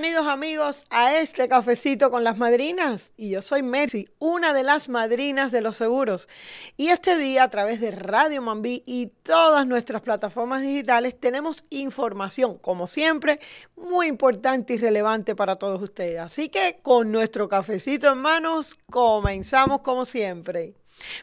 Bienvenidos amigos a este cafecito con las madrinas. Y yo soy Mercy, una de las madrinas de los seguros. Y este día a través de Radio Mambí y todas nuestras plataformas digitales tenemos información, como siempre, muy importante y relevante para todos ustedes. Así que con nuestro cafecito en manos, comenzamos como siempre.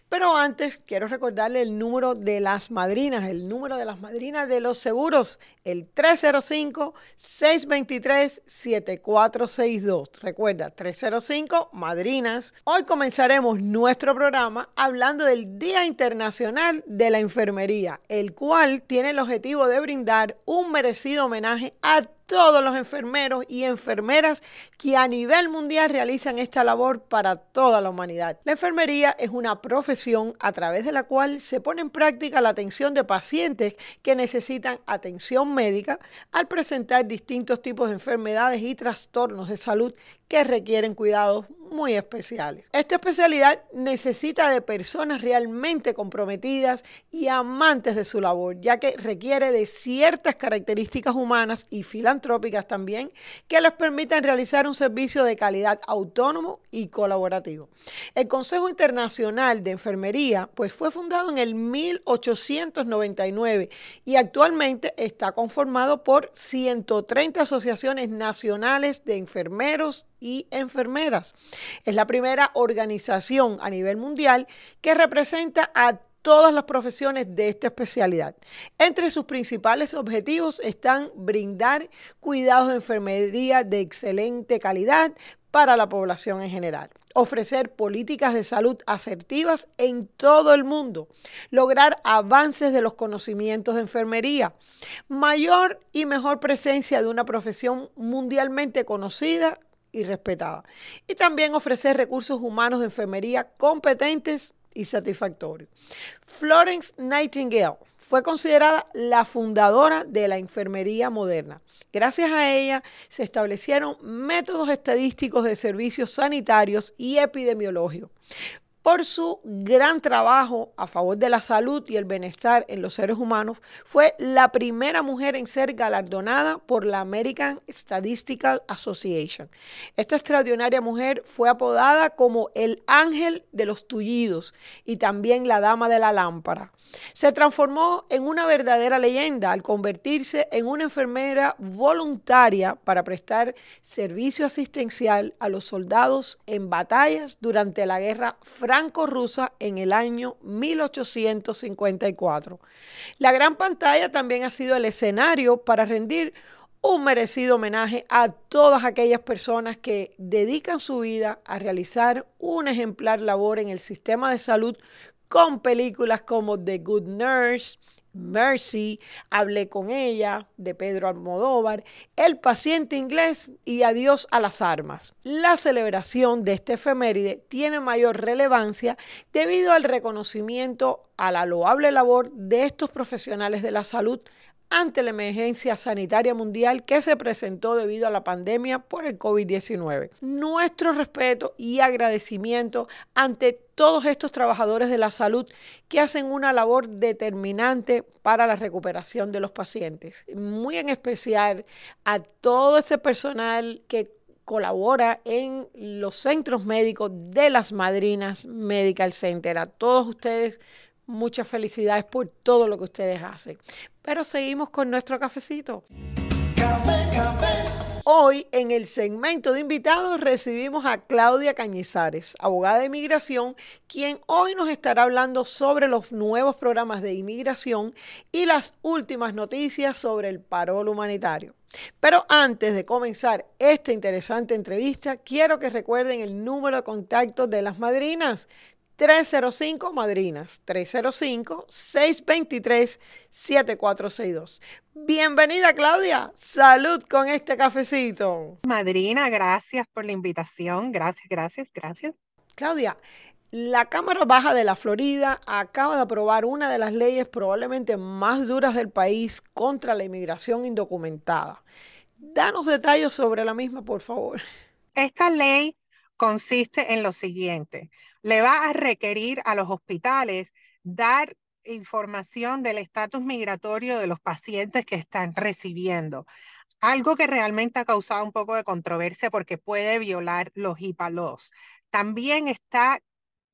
Pero antes quiero recordarle el número de las madrinas, el número de las madrinas de los seguros, el 305-623-7462. Recuerda, 305 madrinas. Hoy comenzaremos nuestro programa hablando del Día Internacional de la Enfermería, el cual tiene el objetivo de brindar un merecido homenaje a todos los enfermeros y enfermeras que a nivel mundial realizan esta labor para toda la humanidad. La enfermería es una profesión a través de la cual se pone en práctica la atención de pacientes que necesitan atención médica al presentar distintos tipos de enfermedades y trastornos de salud que requieren cuidados muy especiales. Esta especialidad necesita de personas realmente comprometidas y amantes de su labor, ya que requiere de ciertas características humanas y filantrópicas también que les permitan realizar un servicio de calidad autónomo y colaborativo. El Consejo Internacional de Enfermería pues fue fundado en el 1899 y actualmente está conformado por 130 asociaciones nacionales de enfermeros y enfermeras. Es la primera organización a nivel mundial que representa a todas las profesiones de esta especialidad. Entre sus principales objetivos están brindar cuidados de enfermería de excelente calidad para la población en general, ofrecer políticas de salud asertivas en todo el mundo, lograr avances de los conocimientos de enfermería, mayor y mejor presencia de una profesión mundialmente conocida y respetada. Y también ofrecer recursos humanos de enfermería competentes y satisfactorios. Florence Nightingale fue considerada la fundadora de la enfermería moderna. Gracias a ella se establecieron métodos estadísticos de servicios sanitarios y epidemiológicos por su gran trabajo a favor de la salud y el bienestar en los seres humanos, fue la primera mujer en ser galardonada por la American Statistical Association. Esta extraordinaria mujer fue apodada como el ángel de los tullidos y también la dama de la lámpara. Se transformó en una verdadera leyenda al convertirse en una enfermera voluntaria para prestar servicio asistencial a los soldados en batallas durante la guerra franco-rusa en el año 1854. La gran pantalla también ha sido el escenario para rendir un merecido homenaje a todas aquellas personas que dedican su vida a realizar una ejemplar labor en el sistema de salud con películas como The Good Nurse, Mercy, Hablé con ella, de Pedro Almodóvar, El paciente inglés y Adiós a las armas. La celebración de este efeméride tiene mayor relevancia debido al reconocimiento a la loable labor de estos profesionales de la salud ante la emergencia sanitaria mundial que se presentó debido a la pandemia por el COVID-19. Nuestro respeto y agradecimiento ante todos estos trabajadores de la salud que hacen una labor determinante para la recuperación de los pacientes. Muy en especial a todo ese personal que colabora en los centros médicos de las madrinas Medical Center. A todos ustedes Muchas felicidades por todo lo que ustedes hacen. Pero seguimos con nuestro cafecito. Hoy en el segmento de invitados recibimos a Claudia Cañizares, abogada de inmigración, quien hoy nos estará hablando sobre los nuevos programas de inmigración y las últimas noticias sobre el parol humanitario. Pero antes de comenzar esta interesante entrevista, quiero que recuerden el número de contacto de las madrinas. 305 Madrinas, 305-623-7462. Bienvenida Claudia, salud con este cafecito. Madrina, gracias por la invitación, gracias, gracias, gracias. Claudia, la Cámara Baja de la Florida acaba de aprobar una de las leyes probablemente más duras del país contra la inmigración indocumentada. Danos detalles sobre la misma, por favor. Esta ley consiste en lo siguiente le va a requerir a los hospitales dar información del estatus migratorio de los pacientes que están recibiendo. algo que realmente ha causado un poco de controversia porque puede violar los HIPAA También está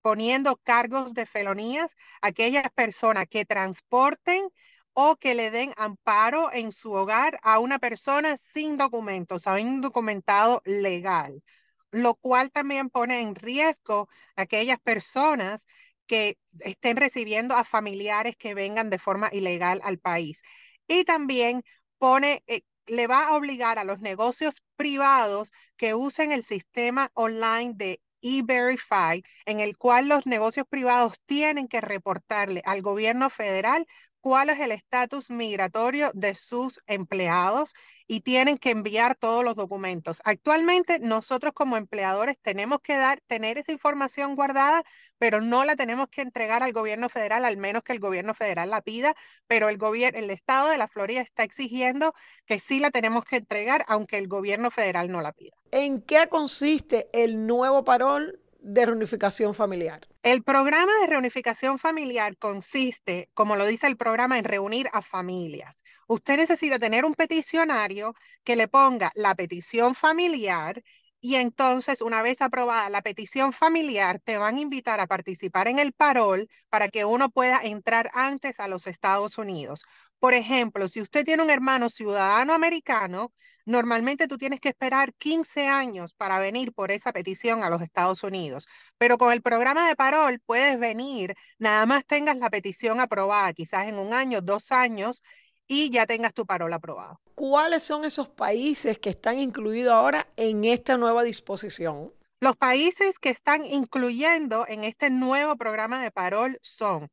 poniendo cargos de felonías a aquellas personas que transporten o que le den amparo en su hogar a una persona sin documentos, a un documentado legal, lo cual también pone en riesgo a aquellas personas que estén recibiendo a familiares que vengan de forma ilegal al país. Y también pone, eh, le va a obligar a los negocios privados que usen el sistema online de e-Verify, en el cual los negocios privados tienen que reportarle al gobierno federal cuál es el estatus migratorio de sus empleados y tienen que enviar todos los documentos. Actualmente nosotros como empleadores tenemos que dar, tener esa información guardada, pero no la tenemos que entregar al gobierno federal, al menos que el gobierno federal la pida, pero el gobierno, el estado de la Florida está exigiendo que sí la tenemos que entregar, aunque el gobierno federal no la pida. ¿En qué consiste el nuevo parol de reunificación familiar? El programa de reunificación familiar consiste, como lo dice el programa, en reunir a familias. Usted necesita tener un peticionario que le ponga la petición familiar y entonces, una vez aprobada la petición familiar, te van a invitar a participar en el parol para que uno pueda entrar antes a los Estados Unidos. Por ejemplo, si usted tiene un hermano ciudadano americano, normalmente tú tienes que esperar 15 años para venir por esa petición a los Estados Unidos. Pero con el programa de parol puedes venir, nada más tengas la petición aprobada, quizás en un año, dos años, y ya tengas tu parol aprobado. ¿Cuáles son esos países que están incluidos ahora en esta nueva disposición? Los países que están incluyendo en este nuevo programa de parol son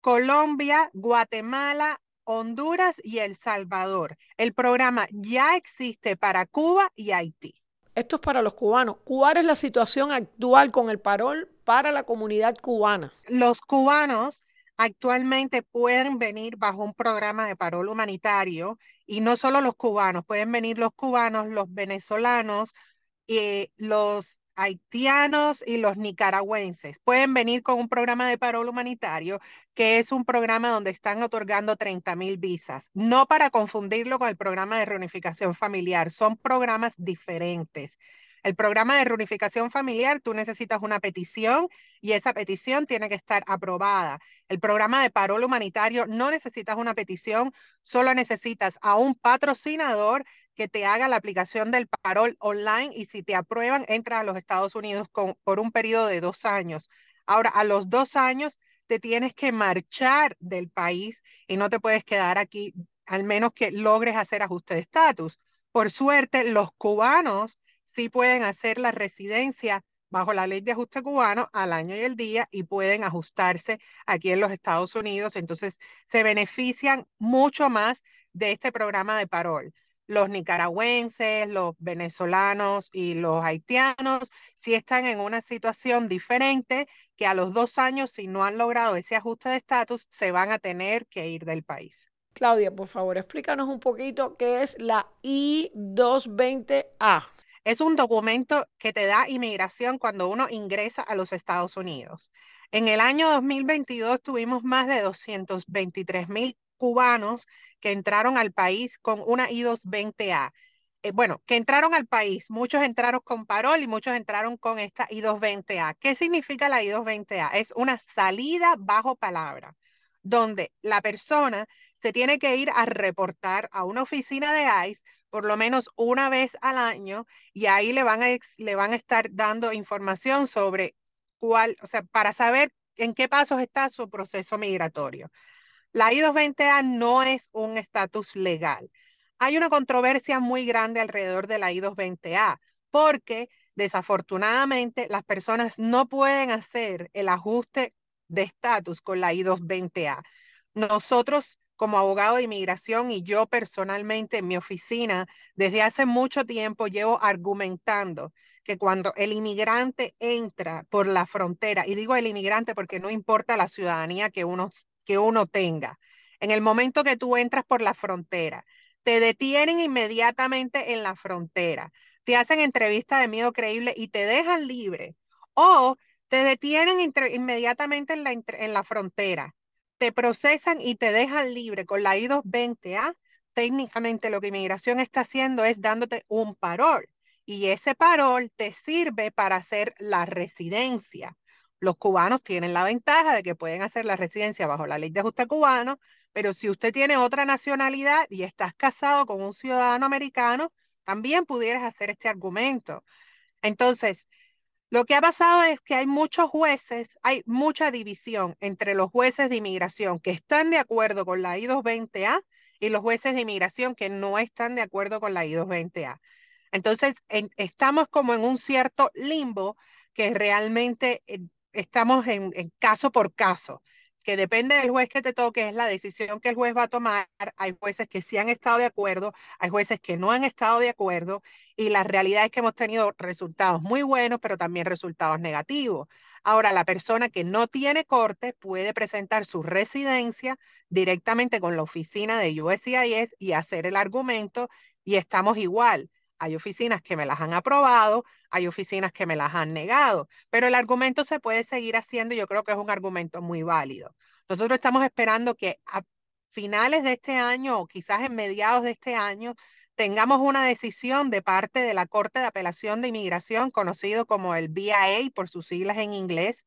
Colombia, Guatemala, Honduras y El Salvador. El programa ya existe para Cuba y Haití. Esto es para los cubanos. ¿Cuál es la situación actual con el parol para la comunidad cubana? Los cubanos actualmente pueden venir bajo un programa de parol humanitario y no solo los cubanos, pueden venir los cubanos, los venezolanos, y eh, los haitianos y los nicaragüenses. Pueden venir con un programa de parol humanitario, que es un programa donde están otorgando 30 mil visas. No para confundirlo con el programa de reunificación familiar, son programas diferentes. El programa de reunificación familiar, tú necesitas una petición y esa petición tiene que estar aprobada. El programa de parol humanitario no necesitas una petición, solo necesitas a un patrocinador que te haga la aplicación del parol online y si te aprueban, entras a los Estados Unidos por un periodo de dos años. Ahora, a los dos años te tienes que marchar del país y no te puedes quedar aquí, al menos que logres hacer ajuste de estatus. Por suerte, los cubanos sí pueden hacer la residencia bajo la ley de ajuste cubano al año y el día y pueden ajustarse aquí en los Estados Unidos. Entonces, se benefician mucho más de este programa de parol. Los nicaragüenses, los venezolanos y los haitianos sí están en una situación diferente que a los dos años, si no han logrado ese ajuste de estatus, se van a tener que ir del país. Claudia, por favor, explícanos un poquito qué es la I-220A. Es un documento que te da inmigración cuando uno ingresa a los Estados Unidos. En el año 2022 tuvimos más de 223 mil cubanos que entraron al país con una I-220A. Eh, bueno, que entraron al país, muchos entraron con parol y muchos entraron con esta I-220A. ¿Qué significa la I-220A? Es una salida bajo palabra, donde la persona se tiene que ir a reportar a una oficina de ICE por lo menos una vez al año y ahí le van a, le van a estar dando información sobre cuál, o sea, para saber en qué pasos está su proceso migratorio. La I-220A no es un estatus legal. Hay una controversia muy grande alrededor de la I-220A porque desafortunadamente las personas no pueden hacer el ajuste de estatus con la I-220A. Nosotros como abogado de inmigración y yo personalmente en mi oficina, desde hace mucho tiempo llevo argumentando que cuando el inmigrante entra por la frontera, y digo el inmigrante porque no importa la ciudadanía que uno, que uno tenga, en el momento que tú entras por la frontera, te detienen inmediatamente en la frontera, te hacen entrevista de miedo creíble y te dejan libre, o te detienen inmediatamente en la, en la frontera. Te procesan y te dejan libre con la I-220A, técnicamente lo que inmigración está haciendo es dándote un parol. Y ese parol te sirve para hacer la residencia. Los cubanos tienen la ventaja de que pueden hacer la residencia bajo la ley de ajuste cubano, pero si usted tiene otra nacionalidad y estás casado con un ciudadano americano, también pudieras hacer este argumento. Entonces, lo que ha pasado es que hay muchos jueces, hay mucha división entre los jueces de inmigración que están de acuerdo con la I-220A y los jueces de inmigración que no están de acuerdo con la I-220A. Entonces, estamos como en un cierto limbo que realmente eh, estamos en, caso por caso que depende del juez que te toque, es la decisión que el juez va a tomar. Hay jueces que sí han estado de acuerdo, hay jueces que no han estado de acuerdo, y la realidad es que hemos tenido resultados muy buenos, pero también resultados negativos. Ahora, la persona que no tiene corte puede presentar su residencia directamente con la oficina de USCIS y hacer el argumento, y estamos igual. Hay oficinas que me las han aprobado, hay oficinas que me las han negado, pero el argumento se puede seguir haciendo y yo creo que es un argumento muy válido. Nosotros estamos esperando que a finales de este año o quizás en mediados de este año tengamos una decisión de parte de la Corte de Apelación de Inmigración, conocido como el BIA por sus siglas en inglés.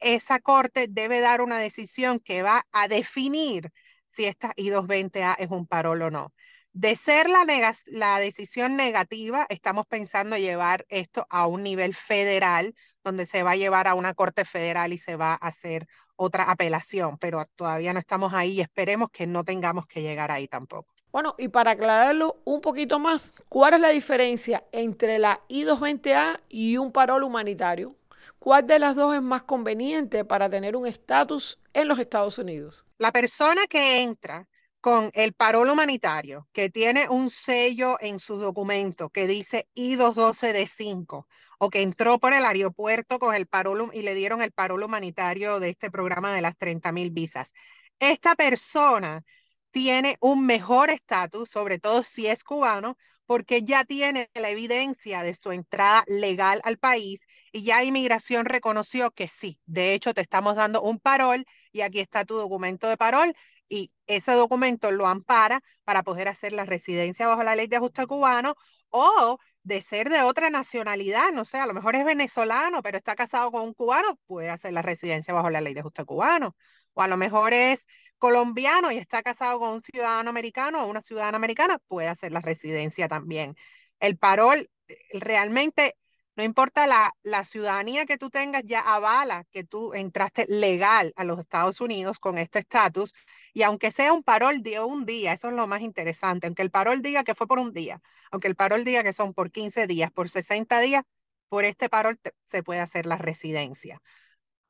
Esa Corte debe dar una decisión que va a definir si esta I-220A es un parol o no. De ser la, la decisión negativa, estamos pensando llevar esto a un nivel federal, donde se va a llevar a una corte federal y se va a hacer otra apelación, pero todavía no estamos ahí y esperemos que no tengamos que llegar ahí tampoco. Bueno, y para aclararlo un poquito más, ¿cuál es la diferencia entre la I-220A y un parol humanitario? ¿Cuál de las dos es más conveniente para tener un estatus en los Estados Unidos? La persona que entra con el parol humanitario, que tiene un sello en su documento que dice I-212 de 5, o que entró por el aeropuerto con el parol y le dieron el parol humanitario de este programa de las 30 mil visas. Esta persona tiene un mejor estatus, sobre todo si es cubano, porque ya tiene la evidencia de su entrada legal al país y ya inmigración reconoció que sí, de hecho te estamos dando un parol y aquí está tu documento de parol y ese documento lo ampara para poder hacer la residencia bajo la ley de ajuste cubano o de ser de otra nacionalidad, no sé, a lo mejor es venezolano, pero está casado con un cubano, puede hacer la residencia bajo la ley de ajuste cubano. O a lo mejor es colombiano y está casado con un ciudadano americano o una ciudadana americana, puede hacer la residencia también. El parol eh, realmente no importa la, la, ciudadanía que tú tengas, ya avala que tú entraste legal a los Estados Unidos con este estatus. Y aunque sea un parol de un día, eso es lo más interesante, aunque el parol diga que fue por un día, aunque el parol diga que son por 15 días, por 60 días, por este parol se puede hacer la residencia.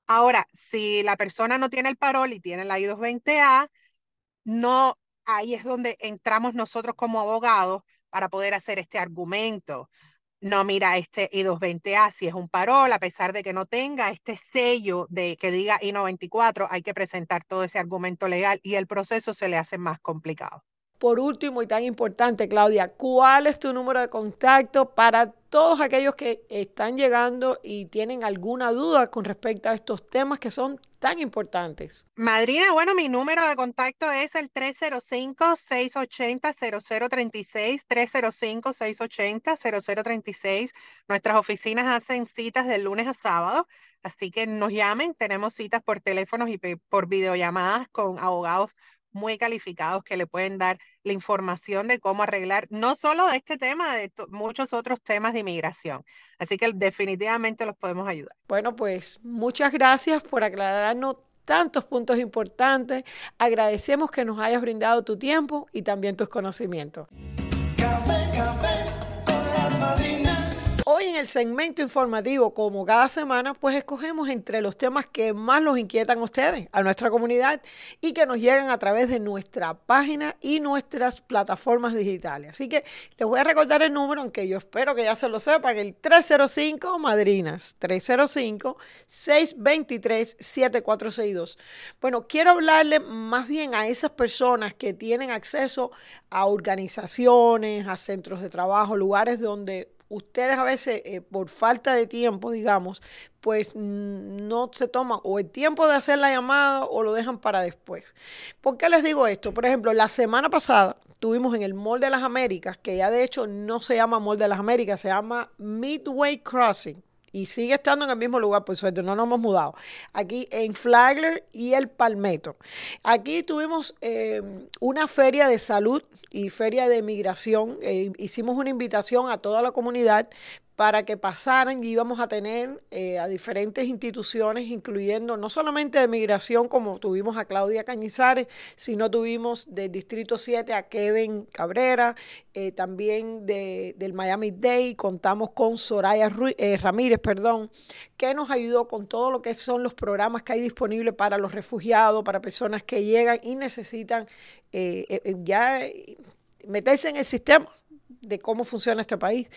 Ahora, si la persona no tiene el parol y tiene la I-220A, no, ahí es donde entramos nosotros como abogados para poder hacer este argumento no, mira, este I220A si es un parol, a pesar de que no tenga este sello de que diga I94, hay que presentar todo ese argumento legal y el proceso se le hace más complicado. Por último y tan importante, Claudia, ¿cuál es tu número de contacto para todos aquellos que están llegando y tienen alguna duda con respecto a estos temas que son tan importantes? Madrina, bueno, mi número de contacto es el 305-680-0036, 305-680-0036. Nuestras oficinas hacen citas de lunes a sábado, así que nos llamen. Tenemos citas por teléfonos y por videollamadas con abogados muy calificados que le pueden dar la información de cómo arreglar no solo este tema, de muchos otros temas de inmigración. Así que definitivamente los podemos ayudar. Bueno, pues muchas gracias por aclararnos tantos puntos importantes. Agradecemos que nos hayas brindado tu tiempo y también tus conocimientos. El segmento informativo, como cada semana, pues escogemos entre los temas que más los inquietan a ustedes, a nuestra comunidad, y que nos llegan a través de nuestra página y nuestras plataformas digitales. Así que les voy a recordar el número, aunque yo espero que ya se lo sepan, el 305 Madrinas, 305-623-7462. Bueno, quiero hablarle más bien a esas personas que tienen acceso a organizaciones, a centros de trabajo, lugares donde ustedes a veces eh, por falta de tiempo, digamos, pues no se toman o el tiempo de hacer la llamada o lo dejan para después. ¿Por qué les digo esto? Por ejemplo, la semana pasada tuvimos en el Mall de las Américas, que ya de hecho no se llama Mall de las Américas, se llama Midway Crossing y sigue estando en el mismo lugar, por suerte, no nos hemos mudado. Aquí en Flagler y el Palmetto. Aquí tuvimos eh, una feria de salud y feria de migración. Eh, hicimos una invitación a toda la comunidad para que pasaran y íbamos a tener eh, a diferentes instituciones, incluyendo no solamente de migración, como tuvimos a Claudia Cañizares, sino tuvimos del Distrito 7 a Kevin Cabrera, eh, también de, del Miami Day, contamos con Soraya eh, Ramírez, perdón, que nos ayudó con todo lo que son los programas que hay disponibles para los refugiados, para personas que llegan y necesitan ya meterse en el sistema de cómo funciona este país.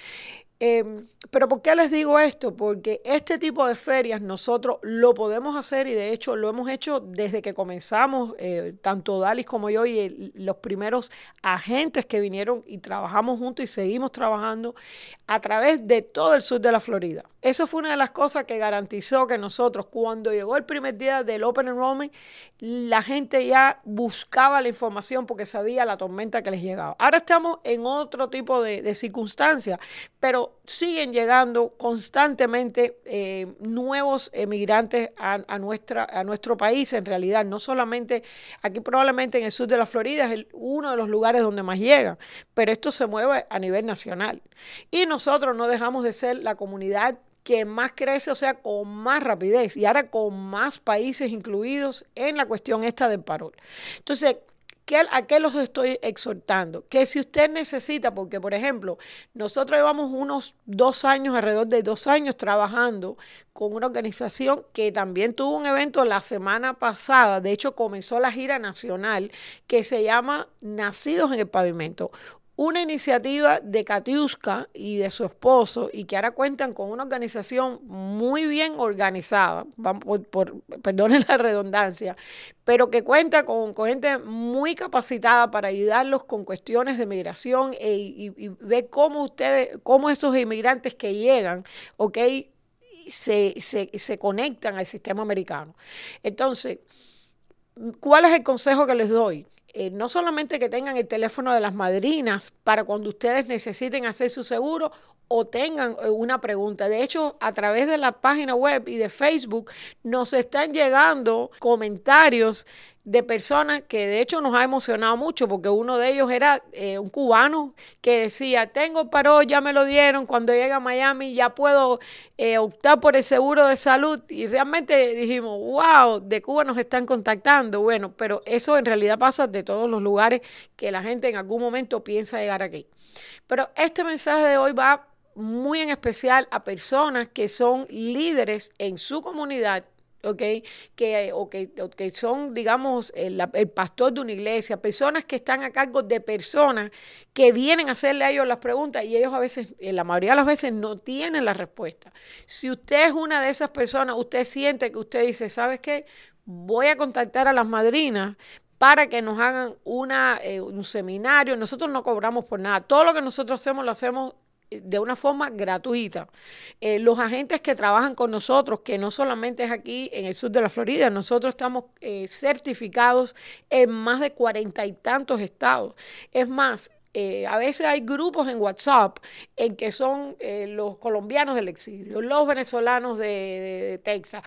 Em, pero ¿por qué les digo esto? Porque este tipo de ferias nosotros lo podemos hacer y de hecho lo hemos hecho desde que comenzamos, eh, tanto Dalis como yo y los primeros agentes que vinieron y trabajamos juntos y seguimos trabajando a través de todo el sur de la Florida. Eso fue una de las cosas que garantizó que nosotros, cuando llegó el primer día del Open Enrollment, la gente ya buscaba la información porque sabía la tormenta que les llegaba. Ahora estamos en otro tipo de, de circunstancias, pero siguen llegando constantemente eh, nuevos emigrantes a, nuestra, a nuestro país, en realidad, no solamente aquí probablemente en el sur de la Florida es uno de los lugares donde más llegan, pero esto se mueve a nivel nacional. Y nosotros no dejamos de ser la comunidad que más crece, o sea, con más rapidez y ahora con más países incluidos en la cuestión esta del parol. Entonces, ¿A qué los estoy exhortando? Que si usted necesita, porque por ejemplo, nosotros llevamos unos dos años, alrededor de dos años, trabajando con una organización que también tuvo un evento la semana pasada, de hecho comenzó la gira nacional, que se llama Nacidos en el Pavimento una iniciativa de Katiuska y de su esposo y que ahora cuentan con una organización muy bien organizada, por, perdonen la redundancia, pero que cuenta con, gente muy capacitada para ayudarlos con cuestiones de migración e, y, y, ver cómo ustedes, cómo esos inmigrantes que llegan, ok, se, se, se conectan al sistema americano. Entonces, ¿cuál es el consejo que les doy? Eh, no solamente que tengan el teléfono de las madrinas para cuando ustedes necesiten hacer su seguro o tengan eh, una pregunta. De hecho, a través de la página web y de Facebook nos están llegando comentarios de personas que de hecho nos ha emocionado mucho porque uno de ellos era eh, un cubano que decía, tengo paro, ya me lo dieron, cuando llegue a Miami ya puedo eh, optar por el seguro de salud y realmente dijimos, wow, de Cuba nos están contactando, bueno, pero eso en realidad pasa de todos los lugares que la gente en algún momento piensa llegar aquí. Pero este mensaje de hoy va muy en especial a personas que son líderes en su comunidad ¿ok? Que, o que, son, digamos, el, pastor de una iglesia, personas que están a cargo de personas que vienen a hacerle a ellos las preguntas y ellos a veces, en la mayoría de las veces, no tienen la respuesta. Si usted es una de esas personas, usted siente que usted dice, ¿sabes qué? Voy a contactar a las madrinas para que nos hagan una, eh, un seminario. Nosotros no cobramos por nada. Todo lo que nosotros hacemos lo hacemos de una forma gratuita. Eh, los agentes que trabajan con nosotros, que no solamente es aquí en el sur de la Florida, nosotros estamos eh, certificados en más de cuarenta y tantos estados. Es más, eh, a veces hay grupos en WhatsApp en que son los colombianos del exilio, los venezolanos de, de Texas,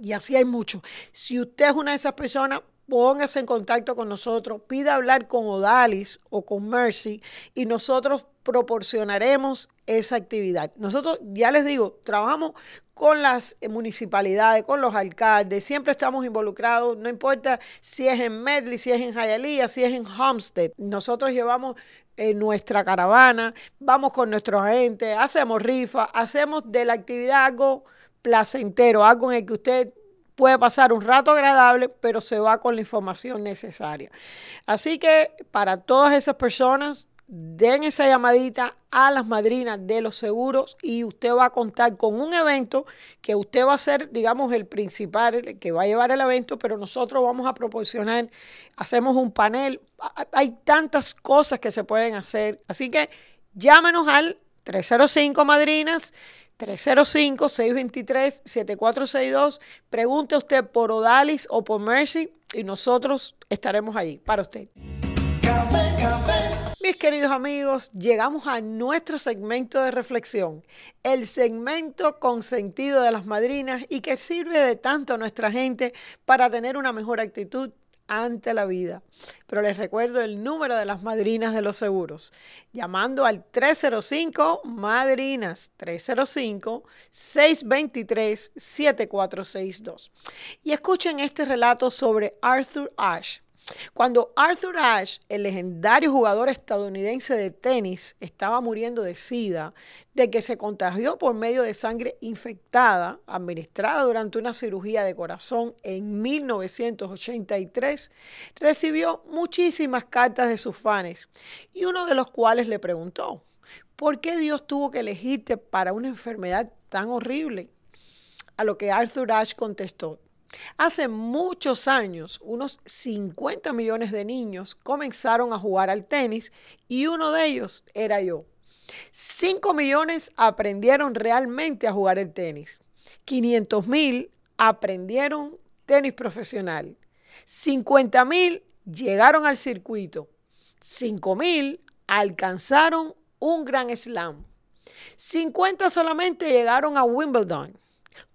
y así hay muchos. Si usted es una de esas personas, póngase en contacto con nosotros, pida hablar con Odalis o con Mercy y nosotros proporcionaremos esa actividad. Nosotros, ya les digo, trabajamos con las municipalidades, con los alcaldes, siempre estamos involucrados, no importa si es en Medley, si es en Hialeah, si es en Homestead. Nosotros llevamos en nuestra caravana, vamos con nuestros agentes, hacemos rifa, hacemos de la actividad algo placentero, algo en el que usted puede pasar un rato agradable, pero se va con la información necesaria. Así que para todas esas personas, den esa llamadita a las madrinas de los seguros y usted va a contar con un evento que usted va a ser, digamos, el principal, el que va a llevar el evento, pero nosotros vamos a proporcionar, hacemos un panel, hay tantas cosas que se pueden hacer. Así que llámenos al 305 Madrinas, 305-623-7462. Pregunte usted por Odalis o por Mercy y nosotros estaremos allí para usted. Mis queridos amigos, llegamos a nuestro segmento de reflexión, el segmento consentido de las madrinas y que sirve de tanto a nuestra gente para tener una mejor actitud ante la vida. Pero les recuerdo el número de las madrinas de los seguros, llamando al 305 Madrinas 305 623 7462. Y escuchen este relato sobre Arthur Ashe cuando Arthur Ashe, el legendario jugador estadounidense de tenis, estaba muriendo de sida, de que se contagió por medio de sangre infectada administrada durante una cirugía de corazón en 1983, recibió muchísimas cartas de sus fans y uno de los cuales le preguntó, ¿por qué Dios tuvo que elegirte para una enfermedad tan horrible? A lo que Arthur Ashe contestó, Hace muchos años, unos 50 millones de niños comenzaron a jugar al tenis y uno de ellos era yo. 5 millones aprendieron realmente a jugar el tenis. 500 mil aprendieron tenis profesional. 50 mil llegaron al circuito. 5 mil alcanzaron un gran slam. 50 solamente llegaron a Wimbledon.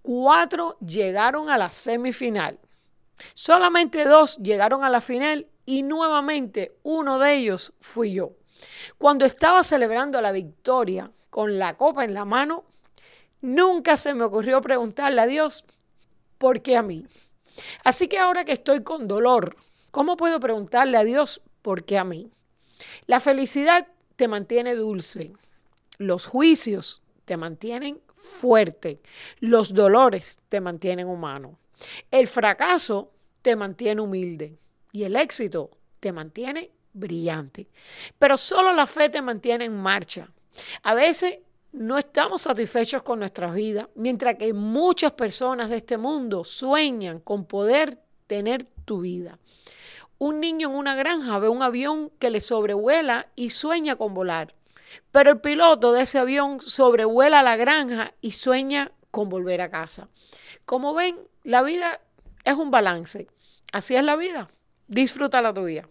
Cuatro llegaron a la semifinal. Solamente dos llegaron a la final y nuevamente uno de ellos fui yo. Cuando estaba celebrando la victoria con la copa en la mano, nunca se me ocurrió preguntarle a Dios, ¿por qué a mí? Así que ahora que estoy con dolor, ¿cómo puedo preguntarle a Dios por qué a mí? La felicidad te mantiene dulce. Los juicios te mantienen fuerte. Los dolores te mantienen humano. El fracaso te mantiene humilde y el éxito te mantiene brillante. Pero solo la fe te mantiene en marcha. A veces no estamos satisfechos con nuestra vida, mientras que muchas personas de este mundo sueñan con poder tener tu vida. Un niño en una granja ve un avión que le sobrevuela y sueña con volar. Pero el piloto de ese avión sobrevuela la granja y sueña con volver a casa. Como ven, la vida es un balance. Así es la vida. Disfruta la tuya.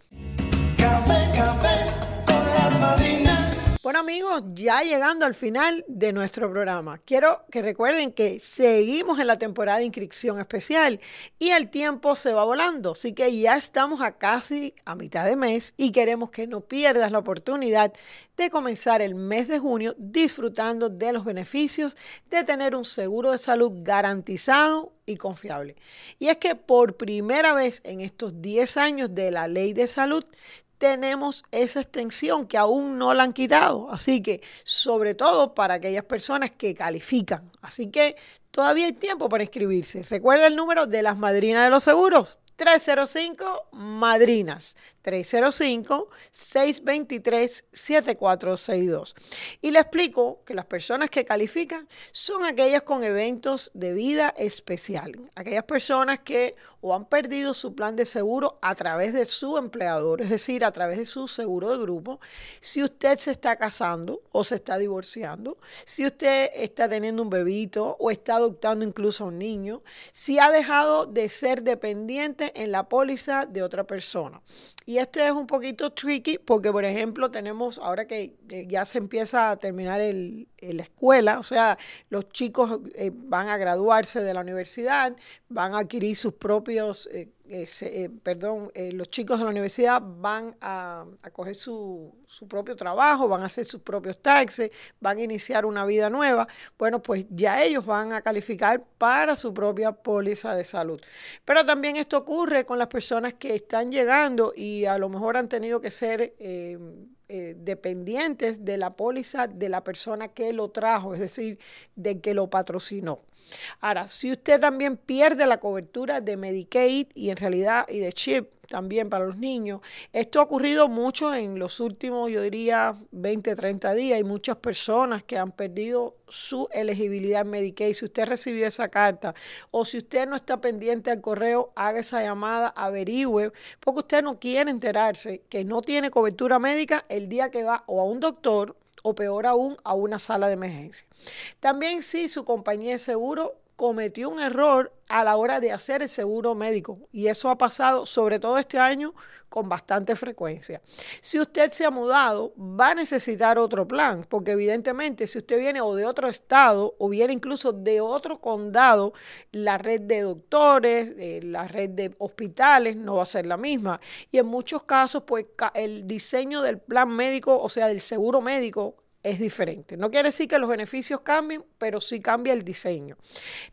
Bueno amigos, ya llegando al final de nuestro programa, quiero que recuerden que seguimos en la temporada de inscripción especial y el tiempo se va volando, así que ya estamos a casi a mitad de mes y queremos que no pierdas la oportunidad de comenzar el mes de junio disfrutando de los beneficios de tener un seguro de salud garantizado y confiable. Y es que por primera vez en estos 10 años de la ley de salud, tenemos esa extensión que aún no la han quitado. Así que, sobre todo para aquellas personas que califican. Así que todavía hay tiempo para inscribirse. Recuerda el número de las madrinas de los seguros. 305 Madrinas, 305-623-7462. Y le explico que las personas que califican son aquellas con eventos de vida especial, aquellas personas que o han perdido su plan de seguro a través de su empleador, es decir, a través de su seguro de grupo, si usted se está casando o se está divorciando, si usted está teniendo un bebito o está adoptando incluso a un niño, si ha dejado de ser dependiente en la póliza de otra persona. Y este es un poquito tricky porque, por ejemplo, tenemos, ahora que eh, ya se empieza a terminar el, la escuela, o sea, los chicos eh, van a graduarse de la universidad, van a adquirir sus propios eh, eh, eh, perdón, eh, los chicos de la universidad van a, a coger su, su, propio trabajo, van a hacer sus propios taxes, van a iniciar una vida nueva, bueno, pues ya ellos van a calificar para su propia póliza de salud. Pero también esto ocurre con las personas que están llegando y a lo mejor han tenido que ser... dependientes de la póliza de la persona que lo trajo, es decir, de que lo patrocinó. Ahora, si usted también pierde la cobertura de Medicaid y en realidad y de CHIP también para los niños, esto ha ocurrido mucho en los últimos, yo diría, 20, 30 días. Hay muchas personas que han perdido su elegibilidad en Medicaid. Si usted recibió esa carta o si usted no está pendiente al correo, haga esa llamada, averigüe, porque usted no quiere enterarse que no tiene cobertura médica el día que va o a un doctor o peor aún a una sala de emergencia. También si su compañía de seguro cometió un error a la hora de hacer el seguro médico y eso ha pasado sobre todo este año con bastante frecuencia. Si usted se ha mudado, va a necesitar otro plan, porque evidentemente si usted viene o de otro estado o viene incluso de otro condado, la red de doctores, eh, la red de hospitales no va a ser la misma. Y en muchos casos, pues el diseño del plan médico, o sea, del seguro médico, es diferente. No quiere decir que los beneficios cambien, pero sí cambia el diseño.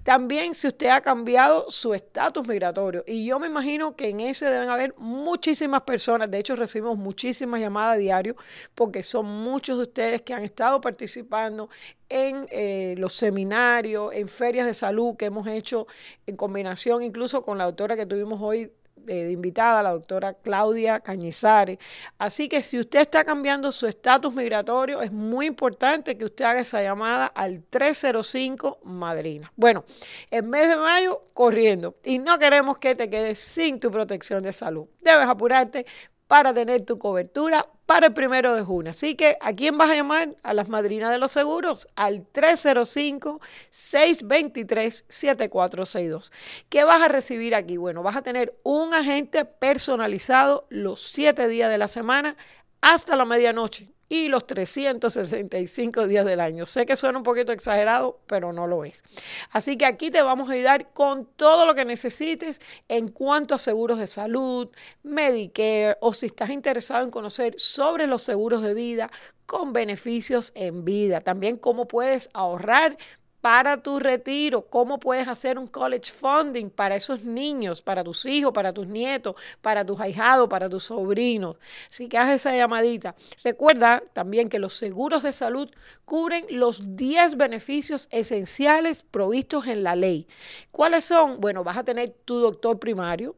También si usted ha cambiado su estatus migratorio, y yo me imagino que en ese deben haber muchísimas personas, de hecho recibimos muchísimas llamadas a diario, porque son muchos de ustedes que han estado participando en eh, los seminarios, en ferias de salud que hemos hecho en combinación incluso con la doctora que tuvimos hoy de, invitada, la doctora Claudia Cañizares. Así que si usted está cambiando su estatus migratorio, es muy importante que usted haga esa llamada al 305 Madrina. Bueno, en mes de mayo, corriendo. Y no queremos que te quedes sin tu protección de salud. Debes apurarte para tener tu cobertura para el primero de junio. Así que, ¿a quién vas a llamar? A las madrinas de los seguros, al 305-623-7462. ¿Qué vas a recibir aquí? Bueno, vas a tener un agente personalizado los siete días de la semana hasta la medianoche y los 365 días del año. Sé que suena un poquito exagerado, pero no lo es. Así que aquí te vamos a ayudar con todo lo que necesites en cuanto a seguros de salud, Medicare o si estás interesado en conocer sobre los seguros de vida con beneficios en vida. También cómo puedes ahorrar para tu retiro, cómo puedes hacer un college funding para esos niños, para tus hijos, para tus nietos, para tus ahijados, para tus sobrinos. Así que haz esa llamadita. Recuerda también que los seguros de salud cubren los 10 beneficios esenciales provistos en la ley. ¿Cuáles son? Bueno, vas a tener tu doctor primario,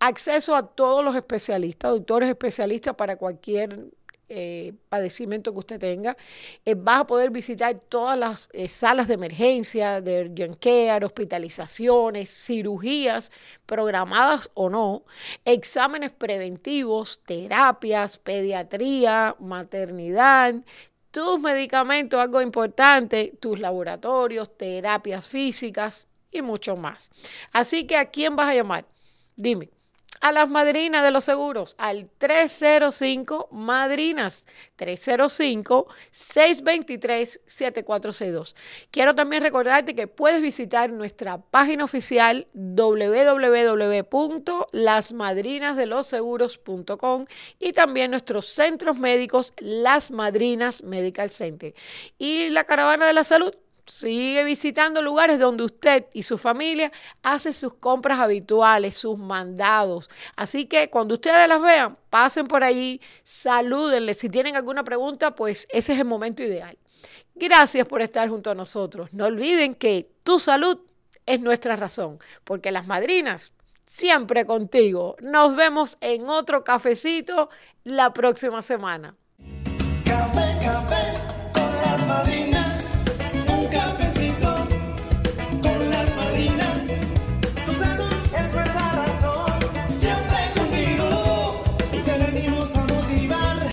acceso a todos los especialistas, doctores especialistas para cualquier eh, padecimiento que usted tenga. Eh, vas a poder visitar todas las eh, salas de emergencia, de urgent care, hospitalizaciones, cirugías programadas o no, exámenes preventivos, terapias, pediatría, maternidad, tus medicamentos, algo importante, tus laboratorios, terapias físicas y mucho más. Así que, ¿a quién vas a llamar? Dime a las madrinas de los seguros al 305 Madrinas 305 623 7462. Quiero también recordarte que puedes visitar nuestra página oficial www.lasmadrinasdeloseguros.com y también nuestros centros médicos Las Madrinas Medical Center y la Caravana de la Salud Sigue visitando lugares donde usted y su familia hace sus compras habituales, sus mandados. Así que cuando ustedes las vean, pasen por ahí, salúdenle. Si tienen alguna pregunta, pues ese es el momento ideal. Gracias por estar junto a nosotros. No olviden que tu salud es nuestra razón, porque las madrinas siempre contigo. Nos vemos en otro cafecito la próxima semana.